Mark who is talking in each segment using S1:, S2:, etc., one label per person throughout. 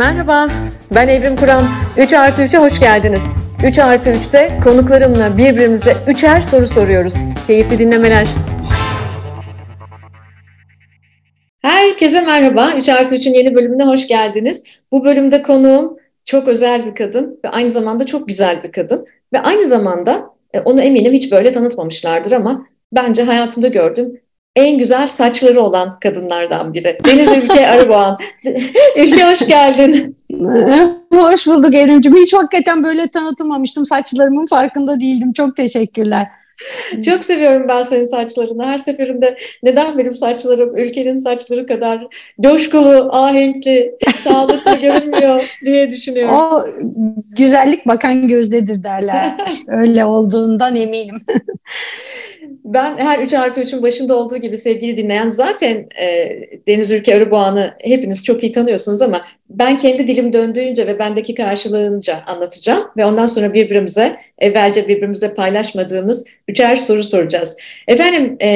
S1: Merhaba, ben Evrim Kur'an. 3 artı 3'e hoş geldiniz. 3 artı 3'te konuklarımla birbirimize üçer soru soruyoruz. Keyifli dinlemeler. Herkese merhaba. 3 artı 3'ün yeni bölümüne hoş geldiniz. Bu bölümde konuğum çok özel bir kadın ve aynı zamanda çok güzel bir kadın. Ve aynı zamanda e, onu eminim hiç böyle tanıtmamışlardır ama bence hayatımda gördüğüm en güzel saçları olan kadınlardan biri. Deniz Ülke Arıboğan. Ülke hoş geldin.
S2: hoş bulduk Erim'ciğim. Hiç hakikaten böyle tanıtılmamıştım. Saçlarımın farkında değildim. Çok teşekkürler.
S1: Çok seviyorum ben senin saçlarını. Her seferinde neden benim saçlarım ülkenin saçları kadar coşkulu, ahenkli, sağlıklı görünmüyor diye düşünüyorum.
S2: O güzellik bakan gözdedir derler. Öyle olduğundan eminim.
S1: ben her 3 artı 3'ün başında olduğu gibi sevgili dinleyen zaten e, Deniz Ülke Arıboğan'ı hepiniz çok iyi tanıyorsunuz ama ben kendi dilim döndüğünce ve bendeki karşılığınca anlatacağım ve ondan sonra birbirimize evvelce birbirimize paylaşmadığımız üçer soru soracağız. Efendim e,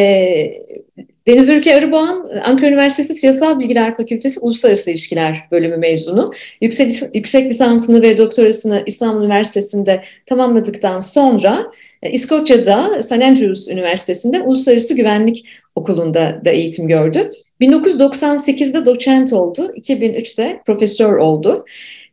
S1: Deniz Ülke Arıboğan, Ankara Üniversitesi Siyasal Bilgiler Fakültesi Uluslararası İlişkiler bölümü mezunu. Yüksek, yüksek lisansını ve doktorasını İstanbul Üniversitesi'nde tamamladıktan sonra e, İskoçya'da St. Andrews Üniversitesi'nde Uluslararası Güvenlik Okulu'nda da eğitim gördü. 1998'de doçent oldu, 2003'te profesör oldu.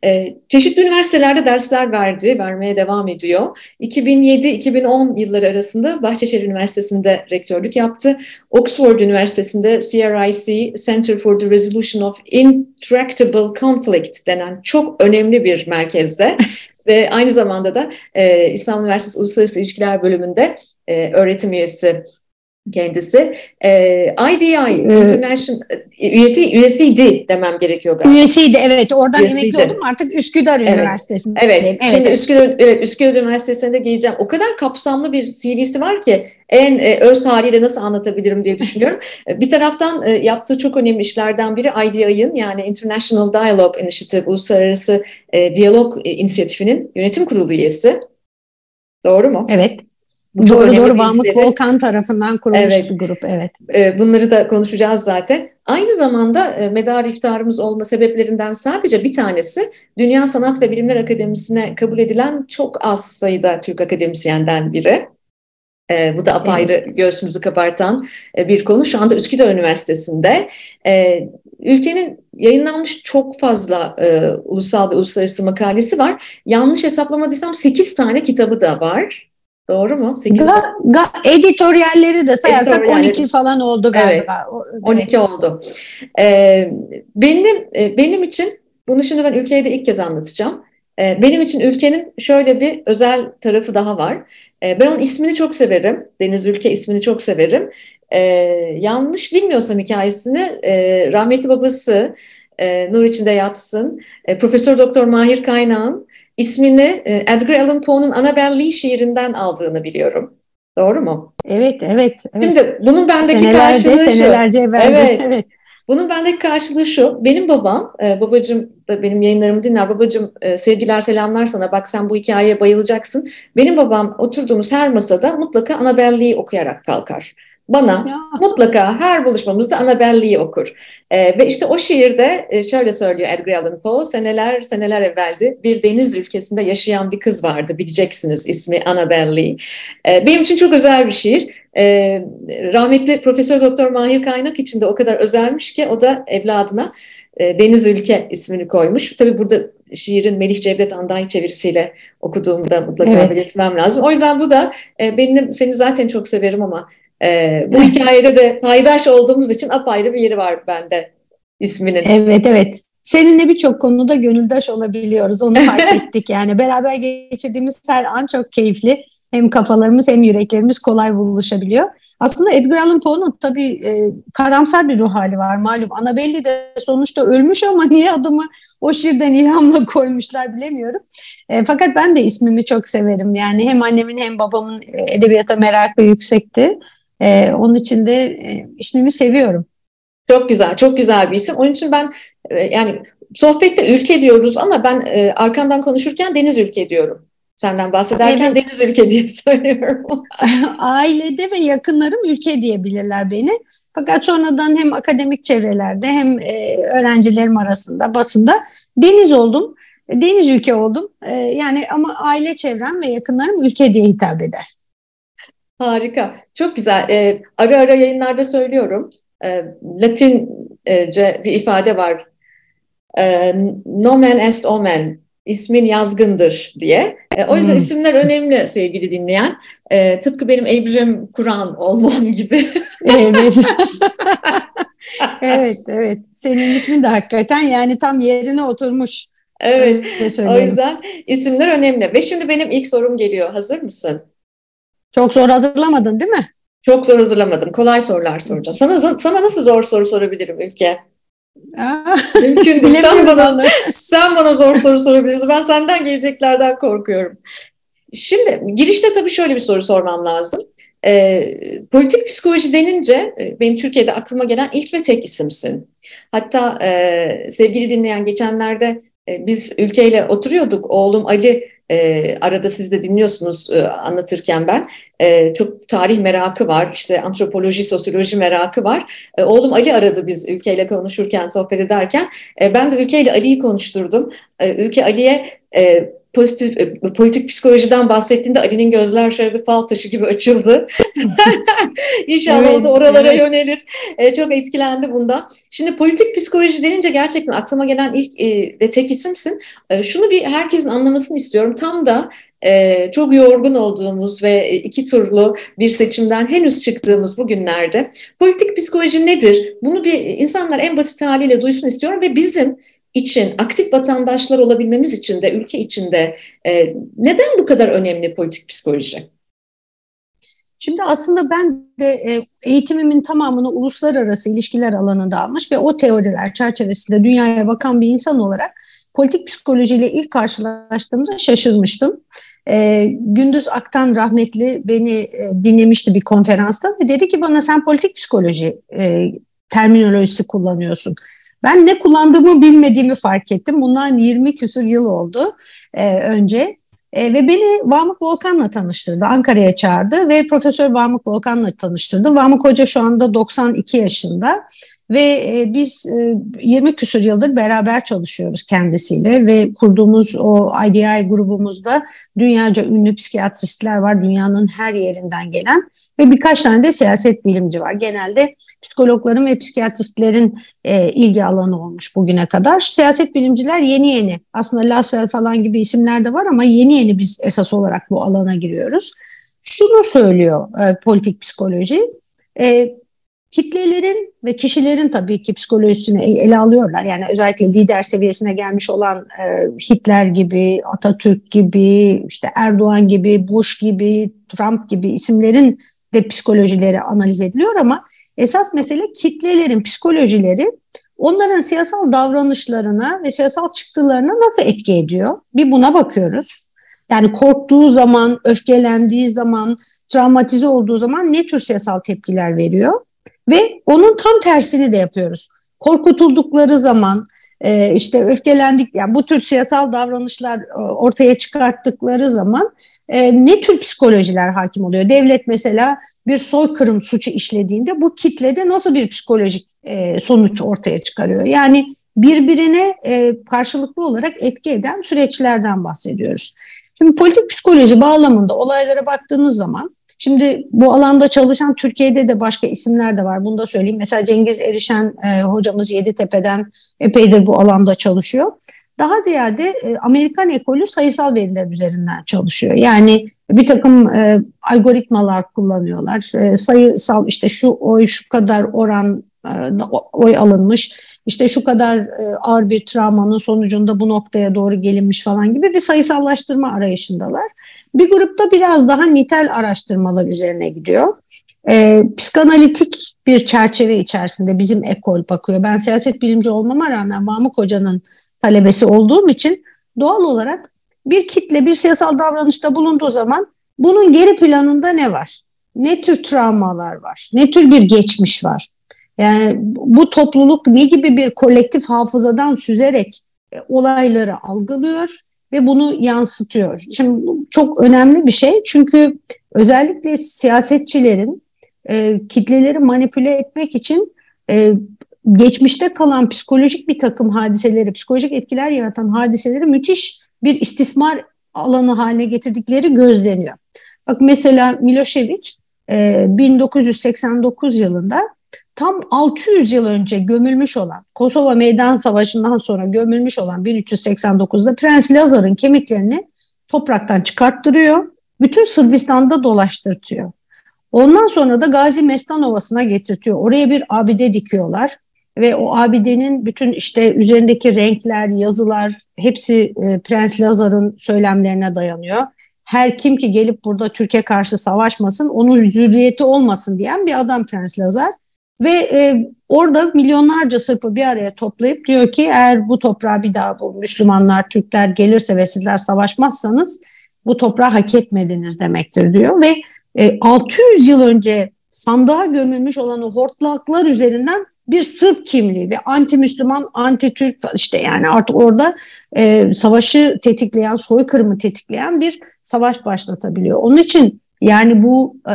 S1: Ee, çeşitli üniversitelerde dersler verdi, vermeye devam ediyor. 2007-2010 yılları arasında Bahçeşehir Üniversitesi'nde rektörlük yaptı. Oxford Üniversitesi'nde CRIC, Center for the Resolution of Intractable Conflict denen çok önemli bir merkezde ve aynı zamanda da e, İstanbul Üniversitesi Uluslararası İlişkiler Bölümünde e, öğretim üyesi kendisi. E, IDI, International, üyeti, üyesiydi demem gerekiyor galiba.
S2: Üyesiydi evet. Oradan üyesiydi. emekli oldum artık Üsküdar evet. Üniversitesi'nde.
S1: Evet. evet. Şimdi evet. Üsküdar, evet, Üsküdar Üniversitesi'nde geleceğim. O kadar kapsamlı bir CV'si var ki en e, öz haliyle nasıl anlatabilirim diye düşünüyorum. E, bir taraftan e, yaptığı çok önemli işlerden biri IDI'ın yani International Dialogue Initiative, Uluslararası e, Diyalog e, İnisiyatifi'nin yönetim kurulu üyesi. Doğru mu?
S2: Evet. Bu doğru doğru Vamık Volkan tarafından kurulmuş evet. bir grup. Evet.
S1: E, bunları da konuşacağız zaten. Aynı zamanda e, medar iftarımız olma sebeplerinden sadece bir tanesi Dünya Sanat ve Bilimler Akademisi'ne kabul edilen çok az sayıda Türk akademisyenden biri. E, bu da apayrı evet. göğsümüzü kabartan e, bir konu. Şu anda Üsküdar Üniversitesi'nde. E, ülkenin yayınlanmış çok fazla e, ulusal ve uluslararası makalesi var. Yanlış hesaplamadıysam 8 tane kitabı da var. Doğru mu? 8
S2: ga, ga, editoryalleri de sayarsak editoryalleri. 12 falan oldu galiba.
S1: Evet, 12 evet. oldu. Ee, benim e, benim için bunu şimdi ben ülkeye de ilk kez anlatacağım. Ee, benim için ülkenin şöyle bir özel tarafı daha var. Ee, ben onun ismini çok severim. Deniz Ülke ismini çok severim. Ee, yanlış bilmiyorsam hikayesini e, rahmetli babası e, nur içinde yatsın. E, Profesör Doktor Mahir Kaynağ'ın ismini e, Edgar Allan Poe'nun Annabel Lee şiirinden aldığını biliyorum. Doğru mu?
S2: Evet, evet. evet.
S1: Şimdi bunun bendeki senelerce, karşılığı
S2: şu. Senelerce.
S1: Evet. evet. Bunun bendeki karşılığı şu. Benim babam, e, babacım da benim yayınlarımı dinler. Babacım e, sevgiler selamlar sana. Bak sen bu hikayeye bayılacaksın. Benim babam oturduğumuz her masada mutlaka Annabel Lee okuyarak kalkar bana ya. mutlaka her buluşmamızda Annabelle'yi okur. E, ve işte o şiirde e, şöyle söylüyor Edgar Allan Poe, seneler seneler evveldi bir deniz ülkesinde yaşayan bir kız vardı bileceksiniz ismi Annabelle. E, benim için çok özel bir şiir. E, rahmetli Profesör Doktor Mahir Kaynak için de o kadar özelmiş ki o da evladına e, Deniz Ülke ismini koymuş. Tabii burada şiirin Melih Cevdet Anday çevirisiyle okuduğumda mutlaka evet. belirtmem lazım. O yüzden bu da e, benim seni zaten çok severim ama ee, bu hikayede de paydaş olduğumuz için apayrı bir yeri var bende isminin.
S2: Evet evet. Seninle birçok konuda gönüldaş olabiliyoruz. Onu fark ettik yani. Beraber geçirdiğimiz her an çok keyifli. Hem kafalarımız hem yüreklerimiz kolay buluşabiliyor. Aslında Edgar Allan Poe'nun tabii e, karamsar bir ruh hali var malum. Annabelle de sonuçta ölmüş ama niye adımı o şiirden ilhamla koymuşlar bilemiyorum. E, fakat ben de ismimi çok severim. Yani hem annemin hem babamın e, edebiyata merakı yüksekti. Ee, onun için de e, ismimi seviyorum.
S1: Çok güzel, çok güzel bir isim. Onun için ben e, yani sohbette ülke diyoruz ama ben e, arkandan konuşurken deniz ülke diyorum. Senden bahsederken evet. deniz ülke diye söylüyorum.
S2: Ailede ve yakınlarım ülke diyebilirler beni. Fakat sonradan hem akademik çevrelerde hem e, öğrencilerim arasında basında Deniz oldum, deniz ülke oldum. E, yani ama aile çevrem ve yakınlarım ülke diye hitap eder.
S1: Harika, çok güzel. Ee, ara ara yayınlarda söylüyorum. Ee, Latince bir ifade var. Ee, nomen est omen, ismin yazgındır diye. Ee, o yüzden hmm. isimler önemli sevgili dinleyen. Ee, tıpkı benim Ebrim Kur'an olmam gibi.
S2: evet. evet, evet. Senin ismin de hakikaten yani tam yerine oturmuş.
S1: Evet, o yüzden isimler önemli. Ve şimdi benim ilk sorum geliyor. Hazır mısın?
S2: Çok zor hazırlamadın değil mi?
S1: Çok zor hazırlamadım. Kolay sorular soracağım. Sana sana nasıl zor soru sorabilirim Ülke? Mümkün değil. sen bana, sen bana zor soru sorabilirsin. Ben senden geleceklerden korkuyorum. Şimdi girişte tabii şöyle bir soru sormam lazım. E, politik psikoloji denince e, benim Türkiye'de aklıma gelen ilk ve tek isimsin. Hatta e, sevgili dinleyen geçenlerde biz ülkeyle oturuyorduk. Oğlum Ali e, arada siz de dinliyorsunuz e, anlatırken ben. E, çok tarih merakı var, işte antropoloji, sosyoloji merakı var. E, oğlum Ali aradı biz ülkeyle konuşurken, sohbet ederken. E, ben de ülkeyle Ali'yi konuşturdum. E, ülke Ali'ye e, pozitif e, politik psikolojiden bahsettiğinde Ali'nin gözler şöyle bir fal taşı gibi açıldı. İnşallah evet, o da oralara evet. yönelir. E, çok etkilendi bundan. Şimdi politik psikoloji denince gerçekten aklıma gelen ilk e, ve tek isimsin. E, şunu bir herkesin anlamasını istiyorum. Tam da e, çok yorgun olduğumuz ve iki turlu bir seçimden henüz çıktığımız bu günlerde politik psikoloji nedir? Bunu bir insanlar en basit haliyle duysun istiyorum ve bizim için, aktif vatandaşlar olabilmemiz için de ülke içinde e, neden bu kadar önemli politik psikoloji?
S2: Şimdi aslında ben de e, eğitimimin tamamını uluslararası ilişkiler alanında almış ve o teoriler çerçevesinde dünyaya bakan bir insan olarak politik psikolojiyle ilk karşılaştığımda şaşırmıştım. E, Gündüz Aktan rahmetli beni e, dinlemişti bir konferansta ve dedi ki bana sen politik psikoloji e, terminolojisi kullanıyorsun. Ben ne kullandığımı bilmediğimi fark ettim. Bundan 20 küsur yıl oldu e, önce. E, ve beni Vamık Volkan'la tanıştırdı. Ankara'ya çağırdı ve Profesör Vamık Volkan'la tanıştırdı. Vamık Hoca şu anda 92 yaşında ve e, biz e, 20 küsur yıldır beraber çalışıyoruz kendisiyle ve kurduğumuz o IDI grubumuzda dünyaca ünlü psikiyatristler var dünyanın her yerinden gelen ve birkaç tane de siyaset bilimci var. Genelde psikologların ve psikiyatristlerin e, ilgi alanı olmuş bugüne kadar. Siyaset bilimciler yeni yeni aslında Laswell falan gibi isimler de var ama yeni yeni biz esas olarak bu alana giriyoruz. Şunu söylüyor e, politik psikoloji. E, kitlelerin ve kişilerin tabii ki psikolojisini ele alıyorlar. Yani özellikle lider seviyesine gelmiş olan e, Hitler gibi, Atatürk gibi, işte Erdoğan gibi, Bush gibi, Trump gibi isimlerin de psikolojileri analiz ediliyor ama esas mesele kitlelerin psikolojileri onların siyasal davranışlarına ve siyasal çıktılarına nasıl etki ediyor? Bir buna bakıyoruz. Yani korktuğu zaman, öfkelendiği zaman, travmatize olduğu zaman ne tür siyasal tepkiler veriyor? Ve onun tam tersini de yapıyoruz. Korkutuldukları zaman, e, işte öfkelendik, yani bu tür siyasal davranışlar e, ortaya çıkarttıkları zaman e, ne tür psikolojiler hakim oluyor? Devlet mesela bir soykırım suçu işlediğinde bu kitlede nasıl bir psikolojik sonuç ortaya çıkarıyor? Yani birbirine karşılıklı olarak etki eden süreçlerden bahsediyoruz. Şimdi politik psikoloji bağlamında olaylara baktığınız zaman Şimdi bu alanda çalışan Türkiye'de de başka isimler de var. Bunu da söyleyeyim. Mesela Cengiz Erişen e, hocamız Yeditepe'den epeydir bu alanda çalışıyor. Daha ziyade e, Amerikan ekolü sayısal veriler üzerinden çalışıyor. Yani bir takım e, algoritmalar kullanıyorlar. E, sayısal işte şu oy şu kadar oran e, oy alınmış. İşte şu kadar e, ağır bir travmanın sonucunda bu noktaya doğru gelinmiş falan gibi bir sayısallaştırma arayışındalar. Bir grupta biraz daha nitel araştırmalar üzerine gidiyor. E, psikanalitik bir çerçeve içerisinde bizim ekol bakıyor. Ben siyaset bilimci olmama rağmen Mahmut Hoca'nın talebesi olduğum için doğal olarak bir kitle bir siyasal davranışta bulunduğu zaman bunun geri planında ne var? Ne tür travmalar var? Ne tür bir geçmiş var? Yani bu topluluk ne gibi bir kolektif hafızadan süzerek e, olayları algılıyor ve bunu yansıtıyor. Şimdi çok önemli bir şey çünkü özellikle siyasetçilerin e, kitleleri manipüle etmek için e, geçmişte kalan psikolojik bir takım hadiseleri, psikolojik etkiler yaratan hadiseleri müthiş bir istismar alanı haline getirdikleri gözleniyor. Bak mesela Milošević 1989 e, yılında tam 600 yıl önce gömülmüş olan Kosova Meydan Savaşı'ndan sonra gömülmüş olan 1389'da Prens Lazar'ın kemiklerini topraktan çıkarttırıyor. Bütün Sırbistan'da dolaştırtıyor. Ondan sonra da Gazi Mestan Ovası'na getirtiyor. Oraya bir abide dikiyorlar ve o abidenin bütün işte üzerindeki renkler, yazılar hepsi e, Prens Lazar'ın söylemlerine dayanıyor. Her kim ki gelip burada Türkiye karşı savaşmasın, onun zürriyeti olmasın diyen bir adam Prens Lazar. Ve e, orada milyonlarca Sırp'ı bir araya toplayıp diyor ki eğer bu toprağa bir daha bu Müslümanlar, Türkler gelirse ve sizler savaşmazsanız bu toprağı hak etmediniz demektir diyor. Ve e, 600 yıl önce sandığa gömülmüş olan o hortlaklar üzerinden bir Sırp kimliği ve anti-Müslüman, anti-Türk işte yani artık orada e, savaşı tetikleyen, soykırımı tetikleyen bir savaş başlatabiliyor. Onun için yani bu e,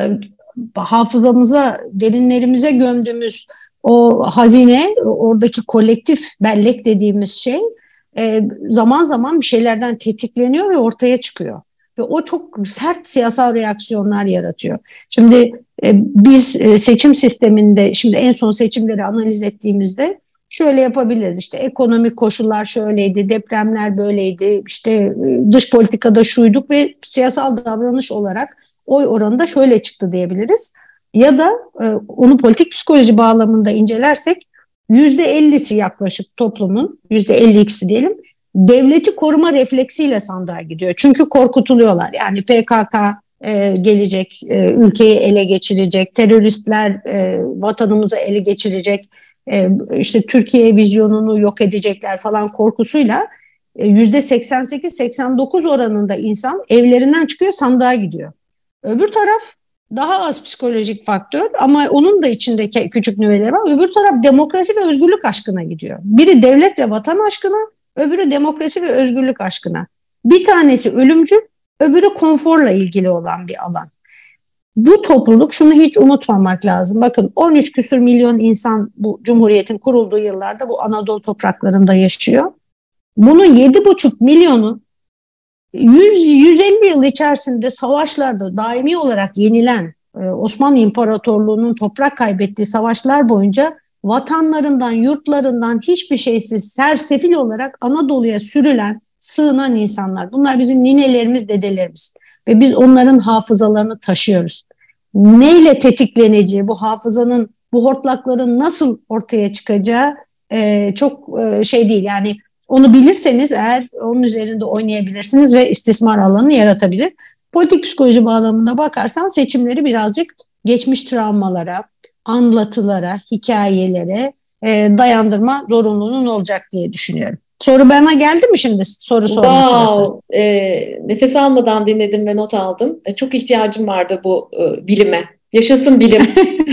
S2: hafızamıza, derinlerimize gömdüğümüz o hazine, oradaki kolektif bellek dediğimiz şey e, zaman zaman bir şeylerden tetikleniyor ve ortaya çıkıyor. Ve o çok sert siyasal reaksiyonlar yaratıyor. Şimdi e, biz e, seçim sisteminde, şimdi en son seçimleri analiz ettiğimizde şöyle yapabiliriz. İşte ekonomik koşullar şöyleydi, depremler böyleydi, işte dış politikada şuyduk ve siyasal davranış olarak oy oranı da şöyle çıktı diyebiliriz. Ya da e, onu politik psikoloji bağlamında incelersek yüzde ellisi yaklaşık toplumun, yüzde elli ikisi diyelim, devleti koruma refleksiyle sandığa gidiyor. Çünkü korkutuluyorlar. Yani PKK e, gelecek, e, ülkeyi ele geçirecek, teröristler e, vatanımızı ele geçirecek, e, işte Türkiye vizyonunu yok edecekler falan korkusuyla e, yüzde 88-89 oranında insan evlerinden çıkıyor sandığa gidiyor. Öbür taraf daha az psikolojik faktör ama onun da içinde küçük nüveleri var. Öbür taraf demokrasi ve özgürlük aşkına gidiyor. Biri devlet ve vatan aşkına, öbürü demokrasi ve özgürlük aşkına. Bir tanesi ölümcül, öbürü konforla ilgili olan bir alan. Bu topluluk şunu hiç unutmamak lazım. Bakın 13 küsür milyon insan bu Cumhuriyet'in kurulduğu yıllarda bu Anadolu topraklarında yaşıyor. Bunun 7,5 milyonu 100-150 yıl içerisinde savaşlarda daimi olarak yenilen e, Osmanlı İmparatorluğu'nun toprak kaybettiği savaşlar boyunca vatanlarından, yurtlarından hiçbir şeysiz sersefil olarak Anadolu'ya sürülen, sığınan insanlar. Bunlar bizim ninelerimiz, dedelerimiz ve biz onların hafızalarını taşıyoruz. Neyle tetikleneceği, bu hafızanın, bu hortlakların nasıl ortaya çıkacağı e, çok e, şey değil. Yani onu bilirseniz eğer onun üzerinde oynayabilirsiniz ve istismar alanı yaratabilir. Politik psikoloji bağlamında bakarsan seçimleri birazcık geçmiş travmalara, anlatılara, hikayelere e, dayandırma zorunluluğunun olacak diye düşünüyorum. Soru bana geldi mi şimdi soru sorma wow. sırası?
S1: E, nefes almadan dinledim ve not aldım. E, çok ihtiyacım vardı bu e, bilime. Yaşasın bilim.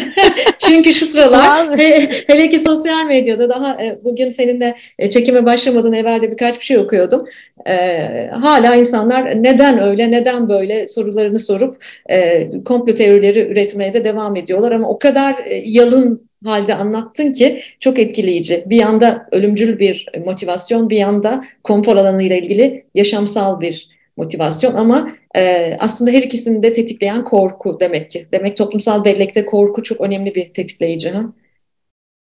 S1: Çünkü şu sıralar he, hele ki sosyal medyada daha e, bugün seninle e, çekime başlamadan evvel de birkaç bir şey okuyordum. E, hala insanlar neden öyle, neden böyle sorularını sorup e, komplo teorileri üretmeye de devam ediyorlar. Ama o kadar e, yalın halde anlattın ki çok etkileyici. Bir yanda ölümcül bir motivasyon, bir yanda konfor alanı ile ilgili yaşamsal bir motivasyon ama e, aslında her ikisini de tetikleyen korku demek ki. Demek toplumsal bellekte korku çok önemli bir tetikleyici. Ha?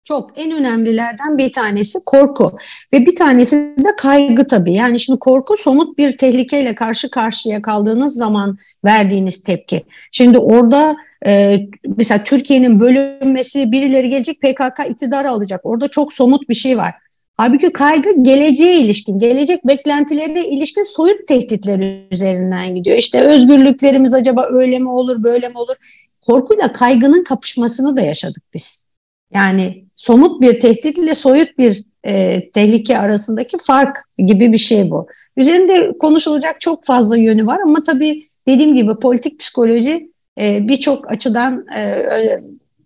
S2: Çok en önemlilerden bir tanesi korku ve bir tanesi de kaygı tabii. Yani şimdi korku somut bir tehlikeyle karşı karşıya kaldığınız zaman verdiğiniz tepki. Şimdi orada e, mesela Türkiye'nin bölünmesi birileri gelecek PKK iktidarı alacak. Orada çok somut bir şey var. Halbuki kaygı geleceğe ilişkin, gelecek beklentilere ilişkin soyut tehditler üzerinden gidiyor. İşte özgürlüklerimiz acaba öyle mi olur, böyle mi olur? Korkuyla kaygının kapışmasını da yaşadık biz. Yani somut bir tehdit ile soyut bir e, tehlike arasındaki fark gibi bir şey bu. Üzerinde konuşulacak çok fazla yönü var ama tabii dediğim gibi politik psikoloji e, birçok açıdan e,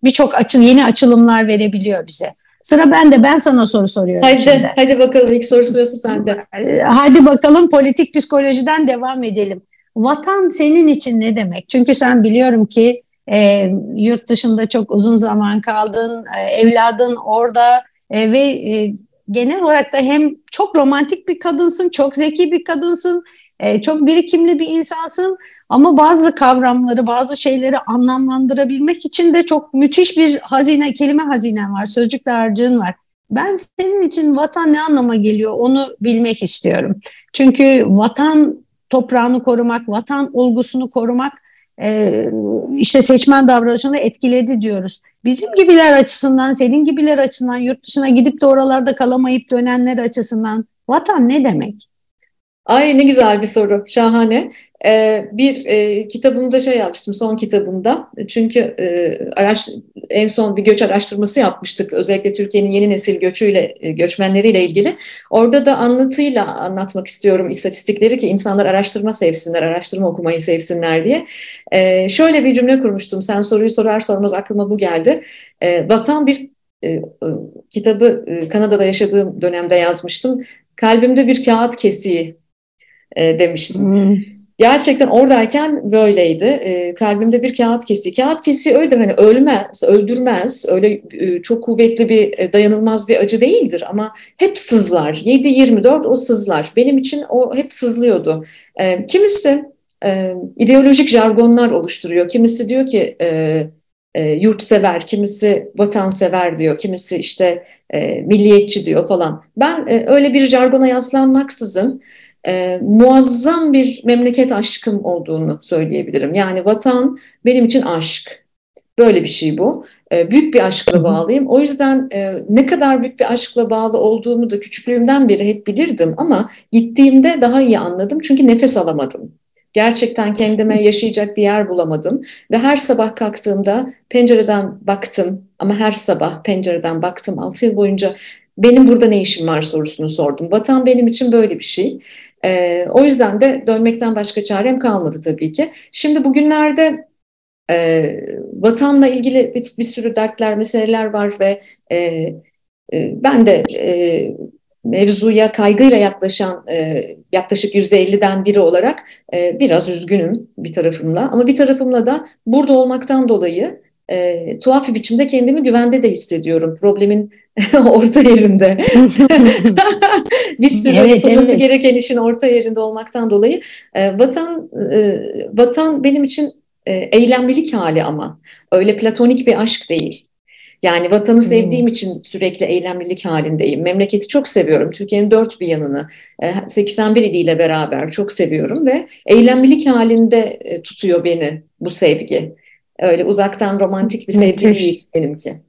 S2: birçok açı yeni açılımlar verebiliyor bize. Sıra bende. Ben sana soru soruyorum
S1: hadi, şimdi. Hadi bakalım ilk soru sırası sende.
S2: Ee, hadi bakalım politik psikolojiden devam edelim. Vatan senin için ne demek? Çünkü sen biliyorum ki e, yurt dışında çok uzun zaman kaldın, e, evladın orada e, ve e, genel olarak da hem çok romantik bir kadınsın, çok zeki bir kadınsın, e, çok birikimli bir insansın ama bazı kavramları, bazı şeyleri anlamlandırabilmek için de çok müthiş bir hazine, kelime hazinen var, sözcük harcığın var. Ben senin için vatan ne anlama geliyor onu bilmek istiyorum. Çünkü vatan toprağını korumak, vatan olgusunu korumak e, işte seçmen davranışını etkiledi diyoruz. Bizim gibiler açısından, senin gibiler açısından, yurt dışına gidip de oralarda kalamayıp dönenler açısından vatan ne demek?
S1: Ay ne güzel bir soru, şahane. Ee, bir e, kitabımda şey yapmıştım, son kitabımda. Çünkü e, araş, en son bir göç araştırması yapmıştık. Özellikle Türkiye'nin yeni nesil göçüyle, e, göçmenleriyle ilgili. Orada da anlatıyla anlatmak istiyorum istatistikleri ki insanlar araştırma sevsinler, araştırma okumayı sevsinler diye. E, şöyle bir cümle kurmuştum. Sen soruyu sorar sormaz aklıma bu geldi. E, Vatan bir e, kitabı e, Kanada'da yaşadığım dönemde yazmıştım. Kalbimde bir kağıt kesiği e, demiştim. Hmm. Gerçekten oradayken böyleydi. E, kalbimde bir kağıt kesiği. Kağıt kesiği öyle hani ölmez, öldürmez. Öyle e, çok kuvvetli bir, e, dayanılmaz bir acı değildir ama hep sızlar. 7-24 o sızlar. Benim için o hep sızlıyordu. E, kimisi e, ideolojik jargonlar oluşturuyor. Kimisi diyor ki e, e, yurtsever, kimisi vatansever diyor, kimisi işte e, milliyetçi diyor falan. Ben e, öyle bir jargona yaslanmaksızın e, muazzam bir memleket aşkım olduğunu söyleyebilirim. Yani vatan benim için aşk. Böyle bir şey bu. E, büyük bir aşkla bağlıyım. O yüzden e, ne kadar büyük bir aşkla bağlı olduğumu da küçüklüğümden beri hep bilirdim ama gittiğimde daha iyi anladım. Çünkü nefes alamadım. Gerçekten kendime yaşayacak bir yer bulamadım ve her sabah kalktığımda pencereden baktım ama her sabah pencereden baktım 6 yıl boyunca benim burada ne işim var sorusunu sordum. Vatan benim için böyle bir şey. E, o yüzden de dönmekten başka çarem kalmadı tabii ki. Şimdi bugünlerde e, vatanla ilgili bir, bir sürü dertler, meseleler var ve e, e, ben de e, mevzuya kaygıyla yaklaşan e, yaklaşık yüzde 50'den biri olarak e, biraz üzgünüm bir tarafımla ama bir tarafımla da burada olmaktan dolayı e, tuhaf bir biçimde kendimi güvende de hissediyorum. Problemin orta yerinde. bir sürü evet, yapılması evet. gereken işin orta yerinde olmaktan dolayı e, vatan e, vatan benim için e, eylemlilik hali ama öyle platonik bir aşk değil. Yani vatanı hmm. sevdiğim için sürekli eylemlilik halindeyim. Memleketi çok seviyorum. Türkiye'nin dört bir yanını, 81 iliyle beraber çok seviyorum ve eylemlilik halinde tutuyor beni bu sevgi. Öyle uzaktan romantik bir sevgi değil benimki.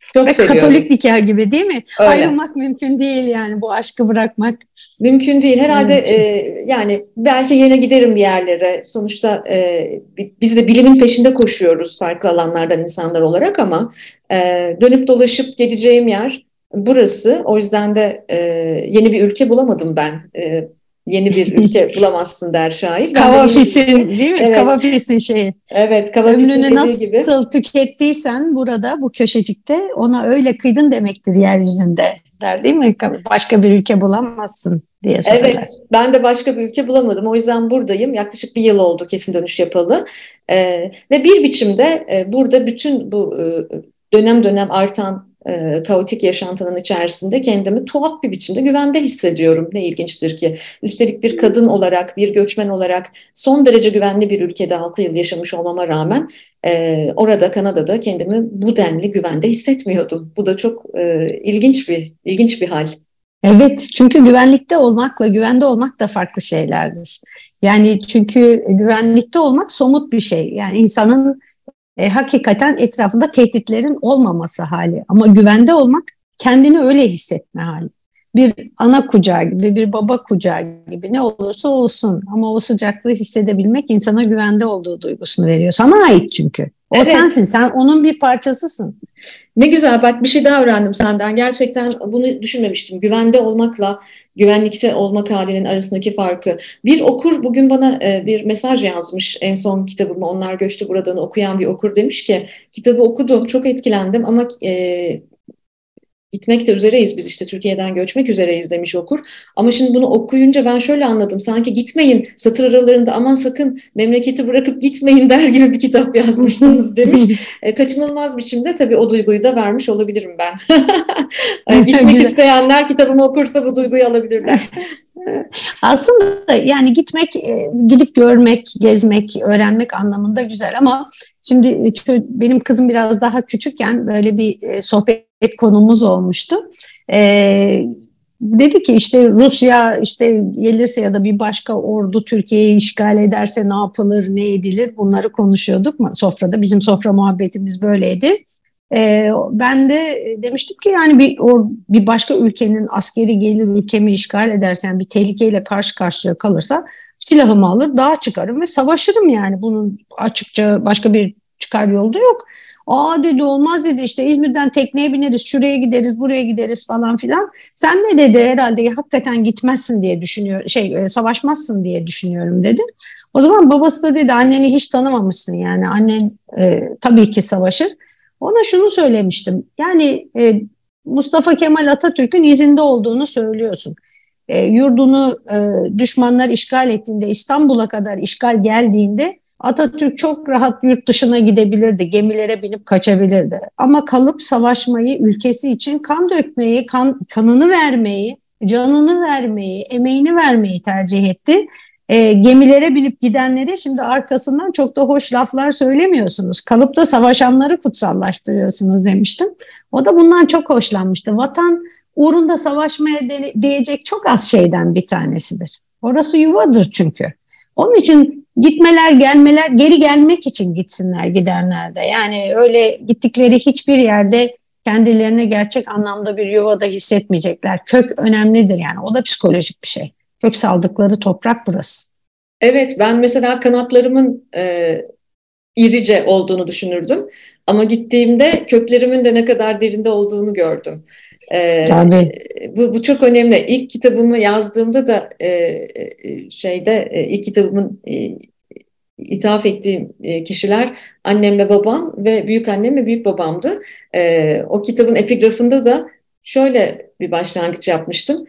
S2: Çok Ve seviyorum. Katolik nikah gibi değil mi? Öyle. Ayrılmak mümkün değil yani bu aşkı bırakmak.
S1: Mümkün değil. Herhalde e, yani belki yine giderim bir yerlere. Sonuçta e, biz de bilimin peşinde koşuyoruz farklı alanlardan insanlar olarak ama e, dönüp dolaşıp geleceğim yer burası. O yüzden de e, yeni bir ülke bulamadım ben. E, yeni bir ülke bulamazsın der şair.
S2: Kavafis'in değil mi? Evet. Kavafis'in şeyi.
S1: Evet, Kavafis'in
S2: Ömrünü nasıl gibi. tükettiysen burada bu köşecikte ona öyle kıydın demektir yeryüzünde der değil mi? Başka bir ülke bulamazsın diye
S1: söyler. Evet, ben de başka bir ülke bulamadım. O yüzden buradayım. Yaklaşık bir yıl oldu kesin dönüş yapalı. Ee, ve bir biçimde e, burada bütün bu e, dönem dönem artan e, kaotik yaşantının içerisinde kendimi tuhaf bir biçimde güvende hissediyorum. Ne ilginçtir ki. Üstelik bir kadın olarak, bir göçmen olarak son derece güvenli bir ülkede 6 yıl yaşamış olmama rağmen e, orada Kanada'da kendimi bu denli güvende hissetmiyordum. Bu da çok e, ilginç bir ilginç bir hal.
S2: Evet çünkü güvenlikte olmakla güvende olmak da farklı şeylerdir. Yani çünkü güvenlikte olmak somut bir şey. Yani insanın e, hakikaten etrafında tehditlerin olmaması hali. Ama güvende olmak kendini öyle hissetme hali. Bir ana kucağı gibi, bir baba kucağı gibi ne olursa olsun ama o sıcaklığı hissedebilmek insana güvende olduğu duygusunu veriyor. Sana ait çünkü. O evet. sensin, sen onun bir parçasısın.
S1: Ne güzel bak bir şey daha öğrendim senden. Gerçekten bunu düşünmemiştim. Güvende olmakla güvenlikte olmak halinin arasındaki farkı. Bir okur bugün bana e, bir mesaj yazmış en son kitabımı Onlar Göçtü Buradan okuyan bir okur demiş ki kitabı okudum çok etkilendim ama e, gitmek de üzereyiz biz işte Türkiye'den göçmek üzereyiz demiş okur. Ama şimdi bunu okuyunca ben şöyle anladım. Sanki gitmeyin satır aralarında aman sakın memleketi bırakıp gitmeyin der gibi bir kitap yazmışsınız demiş. e, kaçınılmaz biçimde tabii o duyguyu da vermiş olabilirim ben. Gitmek isteyenler kitabımı okursa bu duyguyu alabilirler.
S2: Aslında yani gitmek, e, gidip görmek, gezmek, öğrenmek anlamında güzel ama şimdi benim kızım biraz daha küçükken böyle bir e, sohbet konumuz olmuştu. Ee, dedi ki işte Rusya işte gelirse ya da bir başka ordu Türkiye'yi işgal ederse ne yapılır, ne edilir bunları konuşuyorduk. Sofrada bizim sofra muhabbetimiz böyleydi. Ee, ben de demiştim ki yani bir or, bir başka ülkenin askeri gelir ülkemi işgal edersen bir tehlikeyle karşı karşıya kalırsa silahımı alır, dağa çıkarım ve savaşırım yani. Bunun açıkça başka bir çıkar yolda yok. Aa dedi olmaz dedi işte İzmir'den tekneye bineriz, şuraya gideriz, buraya gideriz falan filan. Sen ne dedi herhalde hakikaten gitmezsin diye düşünüyor, şey e, savaşmazsın diye düşünüyorum dedi. O zaman babası da dedi anneni hiç tanımamışsın yani annen e, tabii ki savaşır. Ona şunu söylemiştim. Yani e, Mustafa Kemal Atatürk'ün izinde olduğunu söylüyorsun. E, yurdunu e, düşmanlar işgal ettiğinde, İstanbul'a kadar işgal geldiğinde Atatürk çok rahat yurt dışına gidebilirdi, gemilere binip kaçabilirdi. Ama kalıp savaşmayı, ülkesi için kan dökmeyi, kan, kanını vermeyi, canını vermeyi, emeğini vermeyi tercih etti e, gemilere binip gidenlere şimdi arkasından çok da hoş laflar söylemiyorsunuz. Kalıp da savaşanları kutsallaştırıyorsunuz demiştim. O da bundan çok hoşlanmıştı. Vatan uğrunda savaşmaya de, değecek çok az şeyden bir tanesidir. Orası yuvadır çünkü. Onun için gitmeler gelmeler geri gelmek için gitsinler gidenler de. Yani öyle gittikleri hiçbir yerde kendilerine gerçek anlamda bir yuvada hissetmeyecekler. Kök önemlidir yani o da psikolojik bir şey kök saldıkları toprak burası.
S1: Evet ben mesela kanatlarımın e, irice olduğunu düşünürdüm. Ama gittiğimde köklerimin de ne kadar derinde olduğunu gördüm. Ee, Tabii. Bu, bu çok önemli. İlk kitabımı yazdığımda da e, e şeyde e, ilk kitabımın e, ithaf ettiğim e, kişiler annem ve babam ve büyük annem ve büyük babamdı. E, o kitabın epigrafında da şöyle bir başlangıç yapmıştım.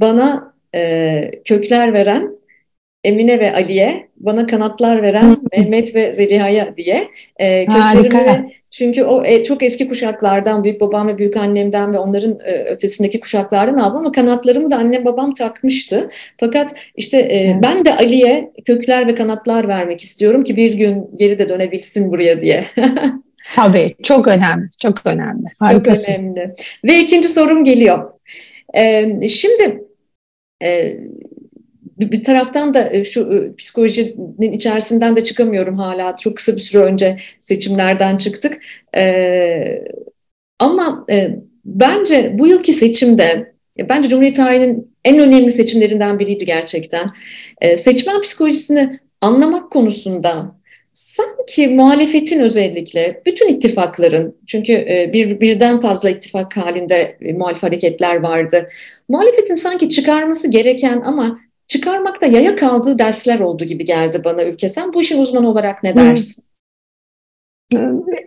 S1: Bana e, kökler veren Emine ve Ali'ye, bana kanatlar veren Mehmet ve Zeliha'ya diye e, köklerimi çünkü o e, çok eski kuşaklardan, büyük babam ve büyük annemden ve onların e, ötesindeki kuşaklardan aldım ama kanatlarımı da annem babam takmıştı. Fakat işte e, ben de Ali'ye kökler ve kanatlar vermek istiyorum ki bir gün geri de dönebilsin buraya diye.
S2: Tabii çok önemli, çok önemli. Harikasın.
S1: Çok önemli. Ve ikinci sorum geliyor. Ee, şimdi e, bir taraftan da e, şu e, psikolojinin içerisinden de çıkamıyorum hala. Çok kısa bir süre önce seçimlerden çıktık. E, ama e, bence bu yılki seçimde, bence Cumhuriyet tarihinin en önemli seçimlerinden biriydi gerçekten. E, seçmen psikolojisini anlamak konusunda sanki muhalefetin özellikle bütün ittifakların çünkü e, bir birden fazla ittifak halinde e, muhalif hareketler vardı. Muhalefetin sanki çıkarması gereken ama çıkarmakta yaya kaldığı dersler oldu gibi geldi bana Ülke. Sen bu işin uzmanı olarak ne dersin?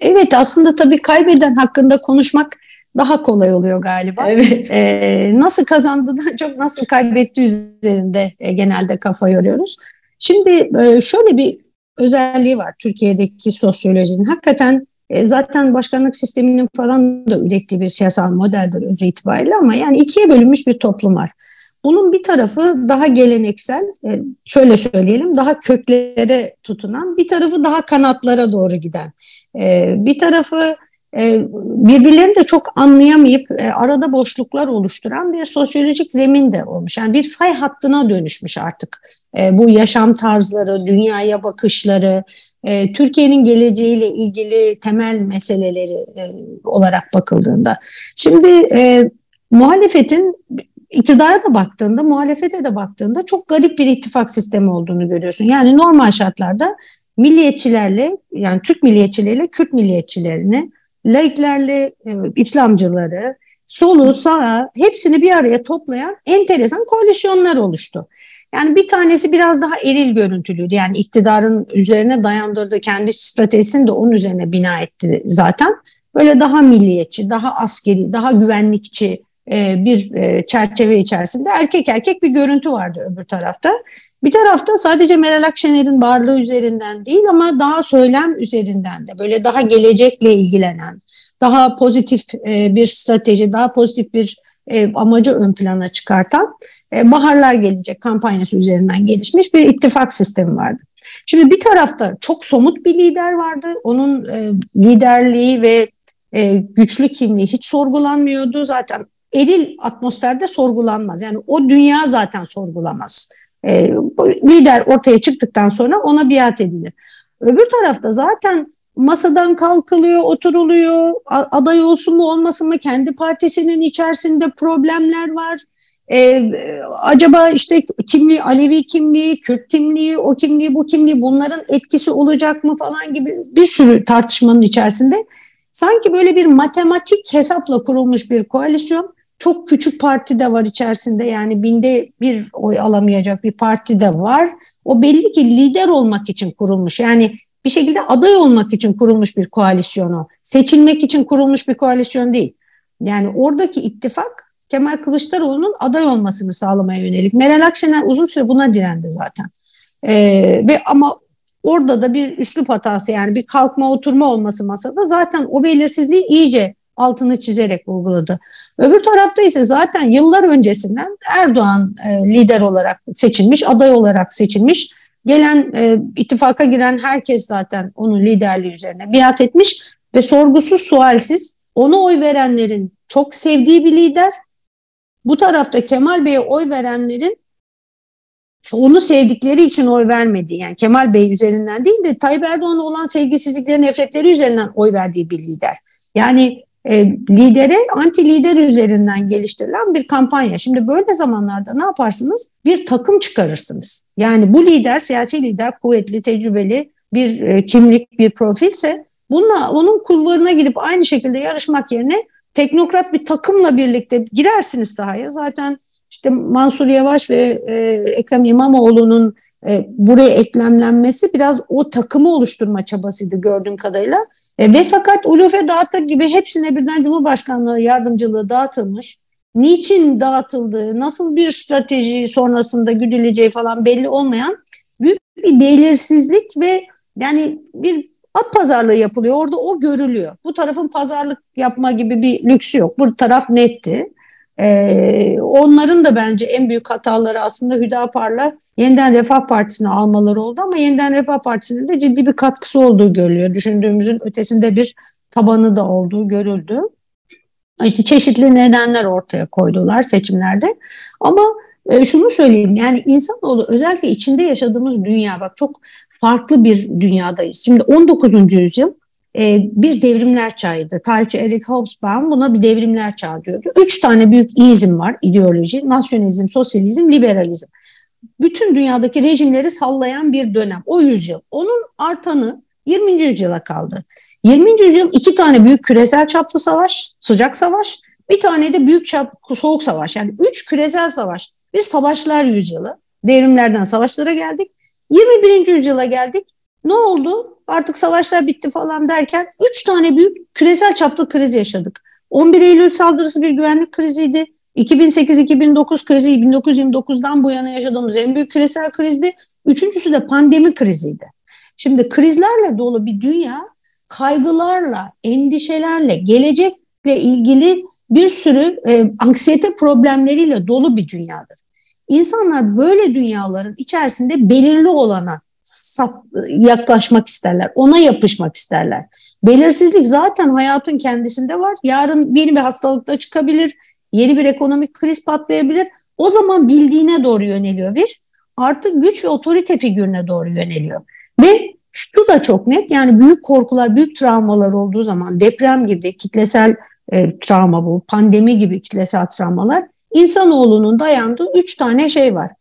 S2: Evet aslında tabii kaybeden hakkında konuşmak daha kolay oluyor galiba. Evet. Ee, nasıl kazandığından çok nasıl kaybetti üzerinde e, genelde kafa yoruyoruz. Şimdi e, şöyle bir özelliği var Türkiye'deki sosyolojinin. Hakikaten e, zaten başkanlık sisteminin falan da ürettiği bir siyasal modeldir özü itibariyle ama yani ikiye bölünmüş bir toplum var. Bunun bir tarafı daha geleneksel, e, şöyle söyleyelim, daha köklere tutunan, bir tarafı daha kanatlara doğru giden. E, bir tarafı birbirlerini de çok anlayamayıp arada boşluklar oluşturan bir sosyolojik zemin de olmuş. Yani bir fay hattına dönüşmüş artık bu yaşam tarzları, dünyaya bakışları, Türkiye'nin geleceğiyle ilgili temel meseleleri olarak bakıldığında. Şimdi muhalefetin iktidara da baktığında, muhalefete de baktığında çok garip bir ittifak sistemi olduğunu görüyorsun. Yani normal şartlarda milliyetçilerle, yani Türk milliyetçileriyle Kürt milliyetçilerini, laiklerle e, İslamcıları, solu, sağa hepsini bir araya toplayan enteresan koalisyonlar oluştu. Yani bir tanesi biraz daha eril görüntülüydü. Yani iktidarın üzerine dayandırdığı kendi stratejisini de onun üzerine bina etti zaten. böyle daha milliyetçi, daha askeri, daha güvenlikçi e, bir e, çerçeve içerisinde erkek erkek bir görüntü vardı öbür tarafta. Bir tarafta sadece Meral Akşener'in varlığı üzerinden değil ama daha söylem üzerinden de böyle daha gelecekle ilgilenen, daha pozitif e, bir strateji, daha pozitif bir e, amacı ön plana çıkartan e, Baharlar Gelecek kampanyası üzerinden gelişmiş bir ittifak sistemi vardı. Şimdi bir tarafta çok somut bir lider vardı. Onun liderliği ve güçlü kimliği hiç sorgulanmıyordu. Zaten eril atmosferde sorgulanmaz. Yani o dünya zaten sorgulamaz. E, lider ortaya çıktıktan sonra ona biat edilir. Öbür tarafta zaten masadan kalkılıyor, oturuluyor, aday olsun mu olmasın mı kendi partisinin içerisinde problemler var. Ee, acaba işte kimliği, Alevi kimliği, Kürt kimliği, o kimliği, bu kimliği bunların etkisi olacak mı falan gibi bir sürü tartışmanın içerisinde sanki böyle bir matematik hesapla kurulmuş bir koalisyon çok küçük parti de var içerisinde yani binde bir oy alamayacak bir parti de var. O belli ki lider olmak için kurulmuş. Yani bir şekilde aday olmak için kurulmuş bir koalisyonu, seçilmek için kurulmuş bir koalisyon değil. Yani oradaki ittifak Kemal Kılıçdaroğlu'nun aday olmasını sağlamaya yönelik. Meral Akşener uzun süre buna direndi zaten. Ee, ve ama orada da bir üçlü hatası yani bir kalkma oturma olması masada zaten o belirsizliği iyice altını çizerek vurguladı. Öbür tarafta ise zaten yıllar öncesinden Erdoğan e, lider olarak seçilmiş, aday olarak seçilmiş Gelen e, ittifaka giren herkes zaten onun liderliği üzerine biat etmiş ve sorgusuz sualsiz ona oy verenlerin çok sevdiği bir lider. Bu tarafta Kemal Bey'e oy verenlerin onu sevdikleri için oy vermedi. Yani Kemal Bey üzerinden değil de Tayyip Erdoğan'a olan sevgisizlikleri, nefretleri üzerinden oy verdiği bir lider. Yani e, lidere anti lider üzerinden geliştirilen bir kampanya. Şimdi böyle zamanlarda ne yaparsınız? Bir takım çıkarırsınız. Yani bu lider, siyasi lider kuvvetli, tecrübeli bir e, kimlik, bir profilse bununla onun kulvarına gidip aynı şekilde yarışmak yerine teknokrat bir takımla birlikte girersiniz sahaya. Zaten işte Mansur Yavaş ve e, Ekrem İmamoğlu'nun e, buraya eklemlenmesi biraz o takımı oluşturma çabasıydı gördüğüm kadarıyla. E, ve fakat ulufe dağıtır gibi hepsine birden Cumhurbaşkanlığı yardımcılığı dağıtılmış. Niçin dağıtıldığı, nasıl bir strateji sonrasında güdüleceği falan belli olmayan büyük bir belirsizlik ve yani bir at pazarlığı yapılıyor. Orada o görülüyor. Bu tarafın pazarlık yapma gibi bir lüksü yok. Bu taraf netti. Ee, onların da bence en büyük hataları aslında Hüdapar'la Yeniden Refah Partisi'ni almaları oldu ama Yeniden Refah Partisi'nin de ciddi bir katkısı olduğu görülüyor. Düşündüğümüzün ötesinde bir tabanı da olduğu görüldü. İşte çeşitli nedenler ortaya koydular seçimlerde. Ama e, şunu söyleyeyim yani insanoğlu özellikle içinde yaşadığımız dünya bak çok farklı bir dünyadayız. Şimdi 19. yüzyıl e, bir devrimler çağıydı. Tarihçi Eric Hobsbawm buna bir devrimler çağı diyordu. Üç tane büyük izm var ideoloji. Nasyonalizm, sosyalizm, liberalizm. Bütün dünyadaki rejimleri sallayan bir dönem. O yüzyıl. Onun artanı 20. yüzyıla kaldı. 20. yüzyıl iki tane büyük küresel çaplı savaş, sıcak savaş, bir tane de büyük çap soğuk savaş. Yani üç küresel savaş. Bir savaşlar yüzyılı. Devrimlerden savaşlara geldik. 21. yüzyıla geldik. Ne oldu? artık savaşlar bitti falan derken üç tane büyük küresel çaplı kriz yaşadık. 11 Eylül saldırısı bir güvenlik kriziydi. 2008-2009 krizi 1929'dan bu yana yaşadığımız en büyük küresel krizdi. Üçüncüsü de pandemi kriziydi. Şimdi krizlerle dolu bir dünya kaygılarla, endişelerle, gelecekle ilgili bir sürü e, anksiyete problemleriyle dolu bir dünyadır. İnsanlar böyle dünyaların içerisinde belirli olana sap, yaklaşmak isterler. Ona yapışmak isterler. Belirsizlik zaten hayatın kendisinde var. Yarın yeni bir hastalıkta çıkabilir. Yeni bir ekonomik kriz patlayabilir. O zaman bildiğine doğru yöneliyor bir. Artık güç ve otorite figürüne doğru yöneliyor. Ve şu da çok net yani büyük korkular, büyük travmalar olduğu zaman deprem gibi kitlesel e, travma bu, pandemi gibi kitlesel travmalar insanoğlunun dayandığı üç tane şey var.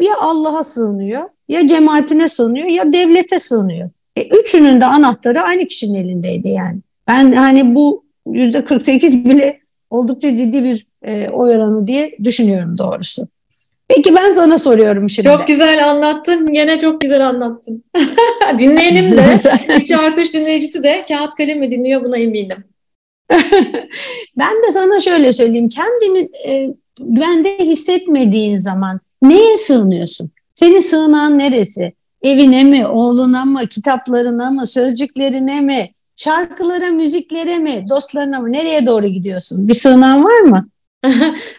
S2: Ya Allah'a sığınıyor, ya cemaatine sığınıyor ya devlete sığınıyor. E, üçünün de anahtarı aynı kişinin elindeydi yani. Ben hani bu yüzde 48 bile oldukça ciddi bir e, oy oranı diye düşünüyorum doğrusu. Peki ben sana soruyorum şimdi.
S1: Çok güzel anlattın. Yine çok güzel anlattın. Dinleyelim de. 3 artı 3 dinleyicisi de kağıt kalem mi dinliyor buna eminim.
S2: ben de sana şöyle söyleyeyim. Kendini e, güvende hissetmediğin zaman neye sığınıyorsun? Senin sığınan neresi? Evine mi, oğluna mı, kitaplarına mı, sözcüklerine mi, şarkılara, müziklere mi, dostlarına mı? Nereye doğru gidiyorsun? Bir sığınan var mı?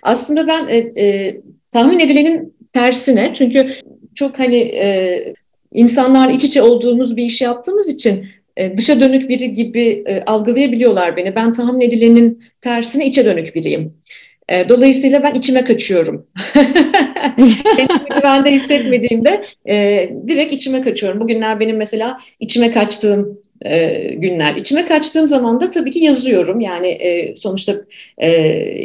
S1: Aslında ben e, e, tahmin edilenin tersine çünkü çok hani e, insanlarla iç içe olduğumuz bir iş yaptığımız için e, dışa dönük biri gibi e, algılayabiliyorlar beni. Ben tahmin edilenin tersine içe dönük biriyim. E, dolayısıyla ben içime kaçıyorum. Kendimi güvende hissetmediğimde e, direkt içime kaçıyorum. Bugünler benim mesela içime kaçtığım e, günler. İçime kaçtığım zaman da tabii ki yazıyorum. Yani e, sonuçta e,